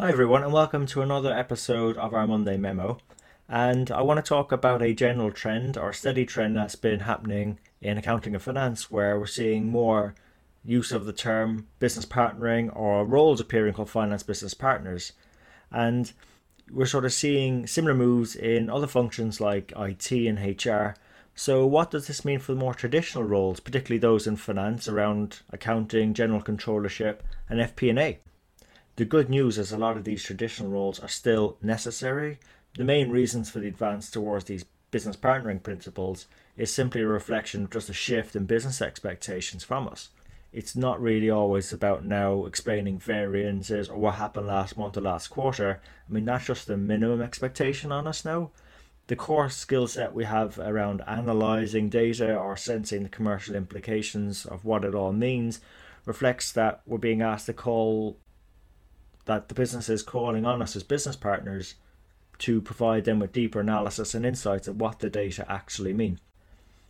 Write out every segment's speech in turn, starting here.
Hi, everyone, and welcome to another episode of our Monday Memo. And I want to talk about a general trend or steady trend that's been happening in accounting and finance, where we're seeing more use of the term business partnering or roles appearing called finance business partners. And we're sort of seeing similar moves in other functions like IT and HR. So, what does this mean for the more traditional roles, particularly those in finance around accounting, general controllership, and FP&A? The good news is a lot of these traditional roles are still necessary. The main reasons for the advance towards these business partnering principles is simply a reflection of just a shift in business expectations from us. It's not really always about now explaining variances or what happened last month or last quarter. I mean, that's just the minimum expectation on us now. The core skill set we have around analyzing data or sensing the commercial implications of what it all means reflects that we're being asked to call that the business is calling on us as business partners to provide them with deeper analysis and insights of what the data actually mean.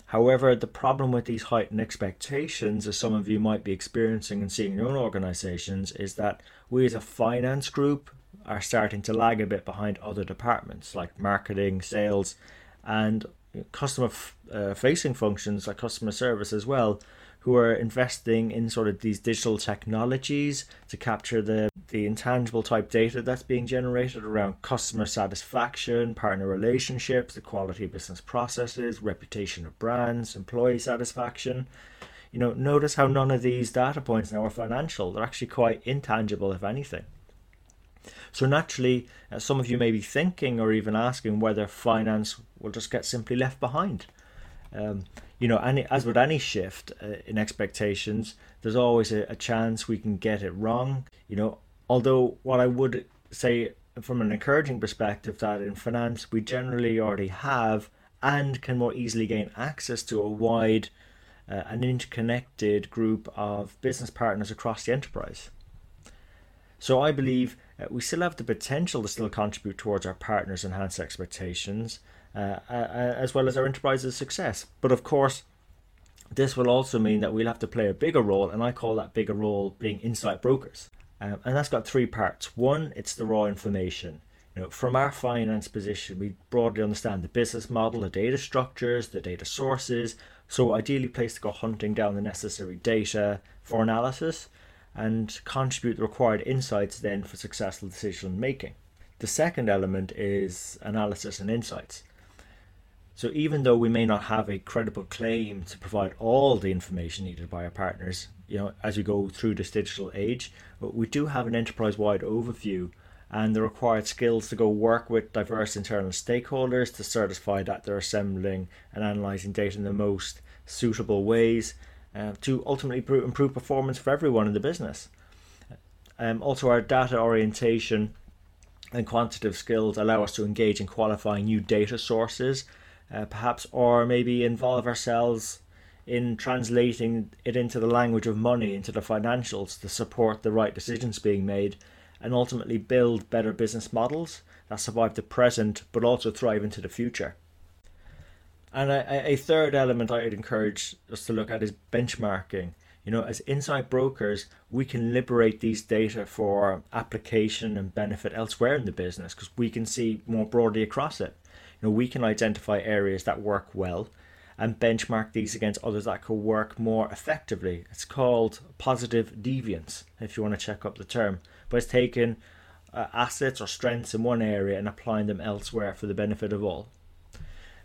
However, the problem with these heightened expectations, as some of you might be experiencing and seeing in your own organizations, is that we as a finance group are starting to lag a bit behind other departments like marketing, sales, and customer uh, facing functions like customer service as well, who are investing in sort of these digital technologies to capture the the intangible type data that's being generated around customer satisfaction, partner relationships, the quality of business processes, reputation of brands, employee satisfaction. You know, notice how none of these data points now are financial. They're actually quite intangible, if anything. So naturally, uh, some of you may be thinking or even asking whether finance will just get simply left behind. Um, you know, any as with any shift uh, in expectations, there's always a, a chance we can get it wrong. You know, Although, what I would say from an encouraging perspective, that in finance we generally already have and can more easily gain access to a wide uh, and interconnected group of business partners across the enterprise. So I believe uh, we still have the potential to still contribute towards our partners' enhanced expectations, uh, uh, uh, as well as our enterprise's success. But of course, this will also mean that we'll have to play a bigger role, and I call that bigger role being insight brokers. Um, and that's got three parts. One, it's the raw information. You know, from our finance position, we broadly understand the business model, the data structures, the data sources. So ideally place to go hunting down the necessary data for analysis and contribute the required insights then for successful decision making. The second element is analysis and insights. So even though we may not have a credible claim to provide all the information needed by our partners, you know, as we go through this digital age, we do have an enterprise-wide overview and the required skills to go work with diverse internal stakeholders to certify that they're assembling and analyzing data in the most suitable ways uh, to ultimately improve performance for everyone in the business. Um, also, our data orientation and quantitative skills allow us to engage in qualifying new data sources uh, perhaps, or maybe involve ourselves in translating it into the language of money, into the financials to support the right decisions being made and ultimately build better business models that survive the present but also thrive into the future. And a, a third element I'd encourage us to look at is benchmarking. You know, as insight brokers, we can liberate these data for application and benefit elsewhere in the business because we can see more broadly across it you know, we can identify areas that work well and benchmark these against others that could work more effectively. It's called positive deviance, if you want to check up the term. But it's taking uh, assets or strengths in one area and applying them elsewhere for the benefit of all.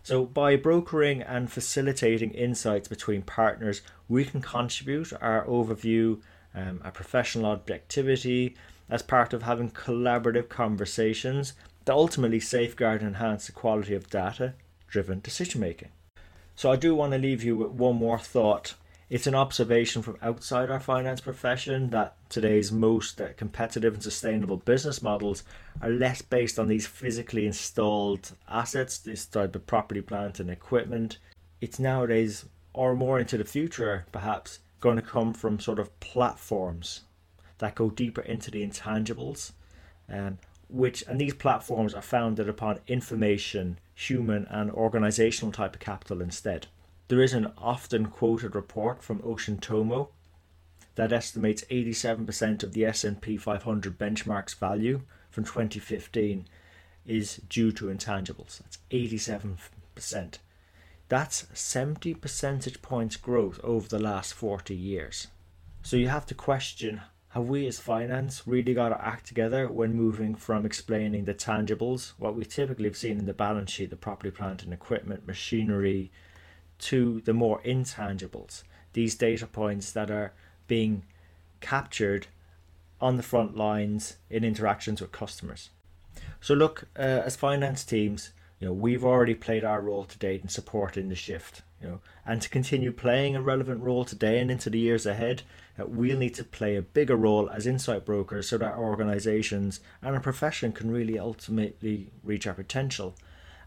So, by brokering and facilitating insights between partners, we can contribute our overview, um, our professional objectivity as part of having collaborative conversations that ultimately safeguard and enhance the quality of data driven decision making. So, I do want to leave you with one more thought. It's an observation from outside our finance profession that today's most uh, competitive and sustainable business models are less based on these physically installed assets, this type of property, plant, and equipment. It's nowadays, or more into the future perhaps, going to come from sort of platforms that go deeper into the intangibles um, which and these platforms are founded upon information, human and organizational type of capital instead. There is an often quoted report from Ocean Tomo that estimates 87% of the S&P 500 benchmark's value from 2015 is due to intangibles. That's 87%. That's 70 percentage points growth over the last 40 years. So you have to question have we as finance really got to act together when moving from explaining the tangibles, what we typically have seen in the balance sheet, the property, plant and equipment, machinery, to the more intangibles, these data points that are being captured on the front lines in interactions with customers. So look, uh, as finance teams, you know, we've already played our role to date in supporting the shift, you know, and to continue playing a relevant role today and into the years ahead, uh, we'll need to play a bigger role as insight brokers so that our organizations and our profession can really ultimately reach our potential.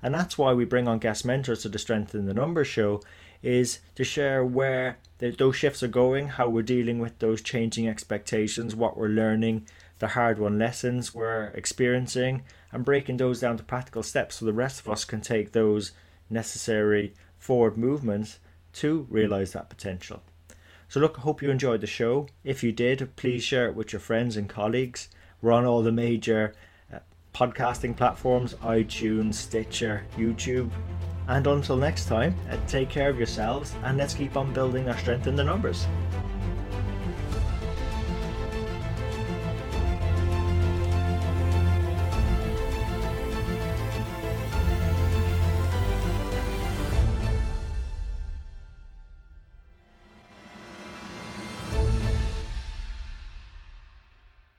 And that's why we bring on guest mentors to the Strength in the Numbers show is to share where the, those shifts are going, how we're dealing with those changing expectations, what we're learning, the hard won lessons we're experiencing, and breaking those down to practical steps so the rest of us can take those necessary forward movements to realize that potential. So, look, I hope you enjoyed the show. If you did, please share it with your friends and colleagues. We're on all the major podcasting platforms iTunes, Stitcher, YouTube. And until next time, uh, take care of yourselves and let's keep on building our strength in the numbers.